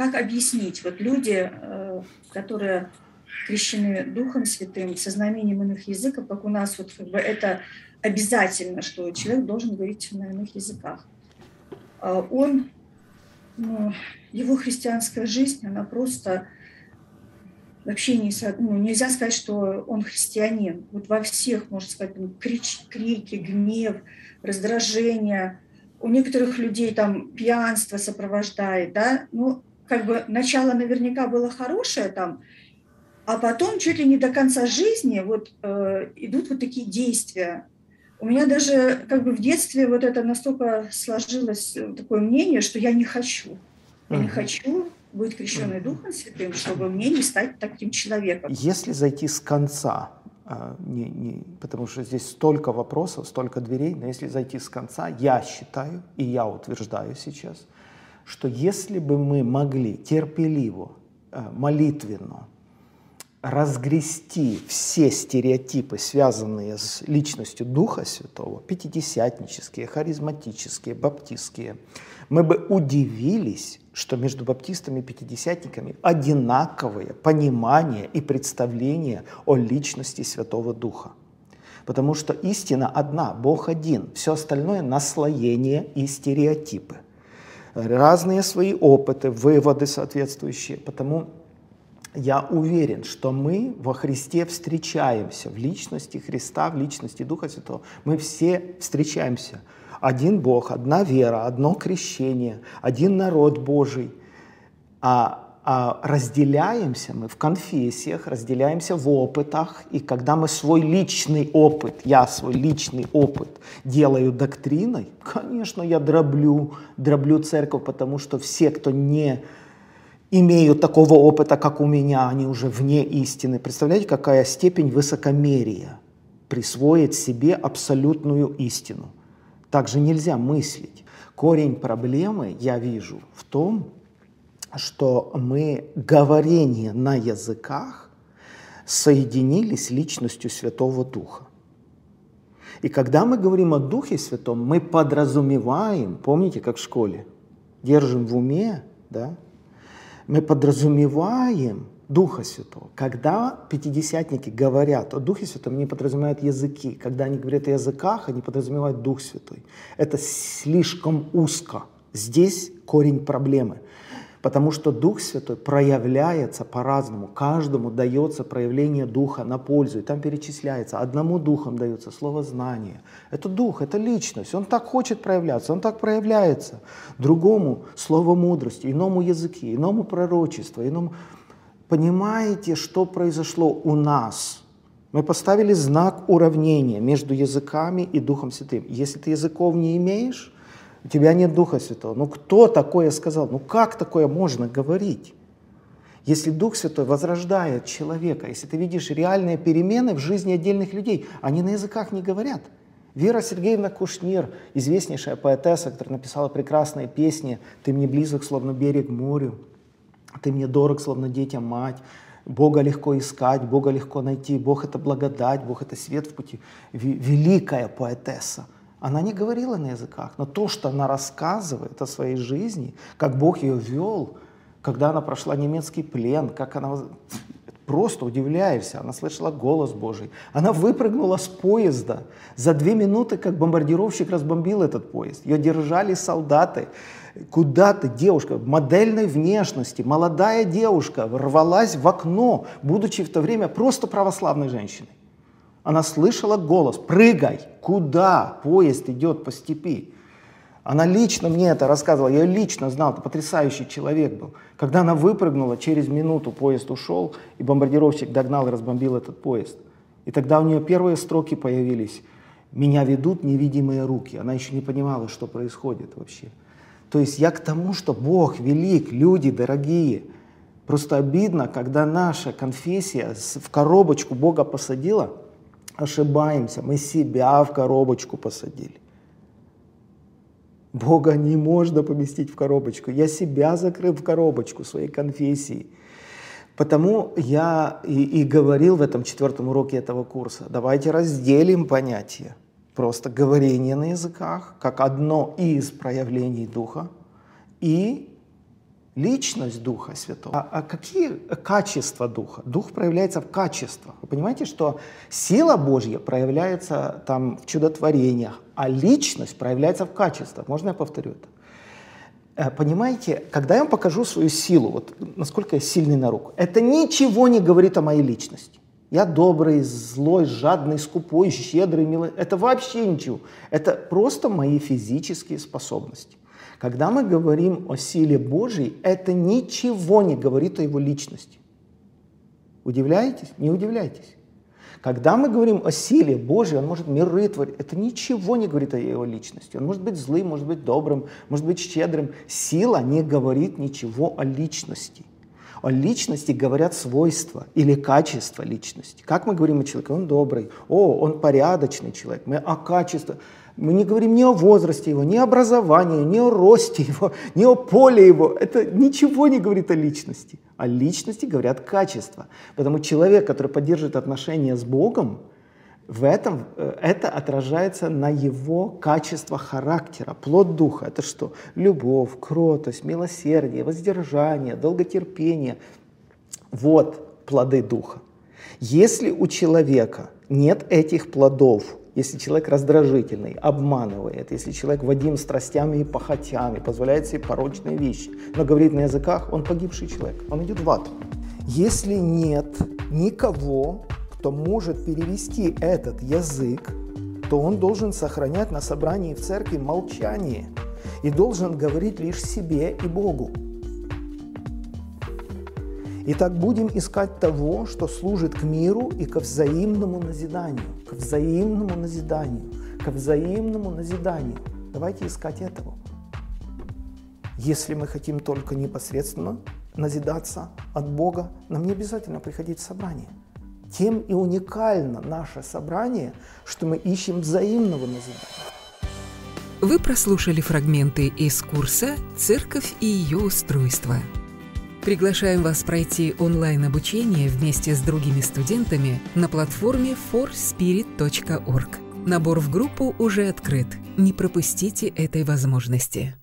как объяснить? Вот люди, э, которые крещены Духом Святым, со знамением иных языков, как у нас вот как бы это обязательно, что человек должен говорить на иных языках. А он, ну, его христианская жизнь, она просто вообще не, ну, нельзя сказать, что он христианин. Вот во всех, можно сказать, крич, крики, гнев, раздражение. У некоторых людей там пьянство сопровождает, да, ну, как бы начало наверняка было хорошее там, а потом чуть ли не до конца жизни вот э, идут вот такие действия. У меня даже как бы в детстве вот это настолько сложилось э, такое мнение, что я не хочу. Я не хочу быть крещенной Духом Святым, чтобы мне не стать таким человеком. Если зайти с конца, а, не, не, потому что здесь столько вопросов, столько дверей, но если зайти с конца, я считаю, и я утверждаю сейчас, что если бы мы могли терпеливо, э, молитвенно разгрести все стереотипы, связанные с личностью Духа Святого, пятидесятнические, харизматические, баптистские, мы бы удивились, что между баптистами и пятидесятниками одинаковое понимание и представление о личности Святого Духа. Потому что истина одна, Бог один, все остальное наслоение и стереотипы. Разные свои опыты, выводы соответствующие. Потому я уверен, что мы во Христе встречаемся в личности Христа, в личности Духа Святого. Мы все встречаемся – один Бог, одна вера, одно крещение, один народ Божий. А, а разделяемся мы в конфессиях, разделяемся в опытах, и когда мы свой личный опыт, я свой личный опыт делаю доктриной, конечно, я дроблю, дроблю церковь, потому что все, кто не имеют такого опыта, как у меня, они уже вне истины. Представляете, какая степень высокомерия присвоить себе абсолютную истину. Также нельзя мыслить. Корень проблемы, я вижу, в том, что мы говорение на языках соединили с личностью Святого Духа. И когда мы говорим о Духе Святом, мы подразумеваем, помните, как в школе, держим в уме, да, мы подразумеваем Духа Святого. Когда пятидесятники говорят о Духе Святом, они подразумевают языки. Когда они говорят о языках, они подразумевают Дух Святой. Это слишком узко. Здесь корень проблемы. Потому что Дух Святой проявляется по-разному. Каждому дается проявление Духа на пользу. И там перечисляется. Одному Духом дается слово знания. Это Дух, это личность. Он так хочет проявляться, он так проявляется. Другому слово мудрости, иному языке, иному пророчество, иному понимаете, что произошло у нас? Мы поставили знак уравнения между языками и Духом Святым. Если ты языков не имеешь, у тебя нет Духа Святого. Ну кто такое сказал? Ну как такое можно говорить? Если Дух Святой возрождает человека, если ты видишь реальные перемены в жизни отдельных людей, они на языках не говорят. Вера Сергеевна Кушнир, известнейшая поэтесса, которая написала прекрасные песни «Ты мне близок, словно берег морю», ты мне дорог, словно детям мать. Бога легко искать, Бога легко найти. Бог — это благодать, Бог — это свет в пути. Великая поэтесса. Она не говорила на языках, но то, что она рассказывает о своей жизни, как Бог ее вел, когда она прошла немецкий плен, как она просто удивляешься. Она слышала голос Божий. Она выпрыгнула с поезда за две минуты, как бомбардировщик разбомбил этот поезд. Ее держали солдаты. Куда ты, девушка, модельной внешности, молодая девушка, рвалась в окно, будучи в то время просто православной женщиной. Она слышала голос, прыгай, куда? Поезд идет по степи. Она лично мне это рассказывала, я ее лично знал, это потрясающий человек был. Когда она выпрыгнула, через минуту поезд ушел, и бомбардировщик догнал и разбомбил этот поезд. И тогда у нее первые строки появились. «Меня ведут невидимые руки». Она еще не понимала, что происходит вообще. То есть я к тому, что Бог велик, люди дорогие. Просто обидно, когда наша конфессия в коробочку Бога посадила, ошибаемся, мы себя в коробочку посадили. Бога не можно поместить в коробочку. Я себя закрыл в коробочку своей конфессии. Потому я и, и говорил в этом четвертом уроке этого курса, давайте разделим понятия просто говорение на языках, как одно из проявлений Духа, и личность Духа Святого. А, а какие качества Духа? Дух проявляется в качествах. Вы понимаете, что сила Божья проявляется там в чудотворениях, а личность проявляется в качествах. Можно я повторю это? Э, понимаете, когда я вам покажу свою силу, вот насколько я сильный на руку, это ничего не говорит о моей личности. Я добрый, злой, жадный, скупой, щедрый, милый. Это вообще ничего. Это просто мои физические способности. Когда мы говорим о силе Божьей, это ничего не говорит о его личности. Удивляетесь? Не удивляйтесь. Когда мы говорим о силе Божьей, он может миры творить. Это ничего не говорит о его личности. Он может быть злым, может быть добрым, может быть щедрым. Сила не говорит ничего о личности. О личности говорят свойства или качество личности. Как мы говорим о человеке? Он добрый, о, он порядочный человек. Мы о качестве. Мы не говорим ни о возрасте его, ни о образовании, ни о росте его, ни о поле его. Это ничего не говорит о личности. О личности говорят качества. Потому человек, который поддерживает отношения с Богом, в этом э, это отражается на его качество характера, плод духа. Это что? Любовь, кротость, милосердие, воздержание, долготерпение. Вот плоды духа. Если у человека нет этих плодов, если человек раздражительный, обманывает, если человек водим страстями и похотями, позволяет себе порочные вещи, но говорит на языках, он погибший человек, он идет в ад. Если нет никого, кто может перевести этот язык, то он должен сохранять на собрании в церкви молчание и должен говорить лишь себе и Богу. Итак, будем искать того, что служит к миру и ко взаимному назиданию, к взаимному назиданию, к взаимному назиданию. Давайте искать этого. Если мы хотим только непосредственно назидаться от Бога, нам не обязательно приходить в собрание. Тем и уникально наше собрание, что мы ищем взаимного назидания. Вы прослушали фрагменты из курса «Церковь и ее устройство». Приглашаем вас пройти онлайн-обучение вместе с другими студентами на платформе forspirit.org. Набор в группу уже открыт. Не пропустите этой возможности.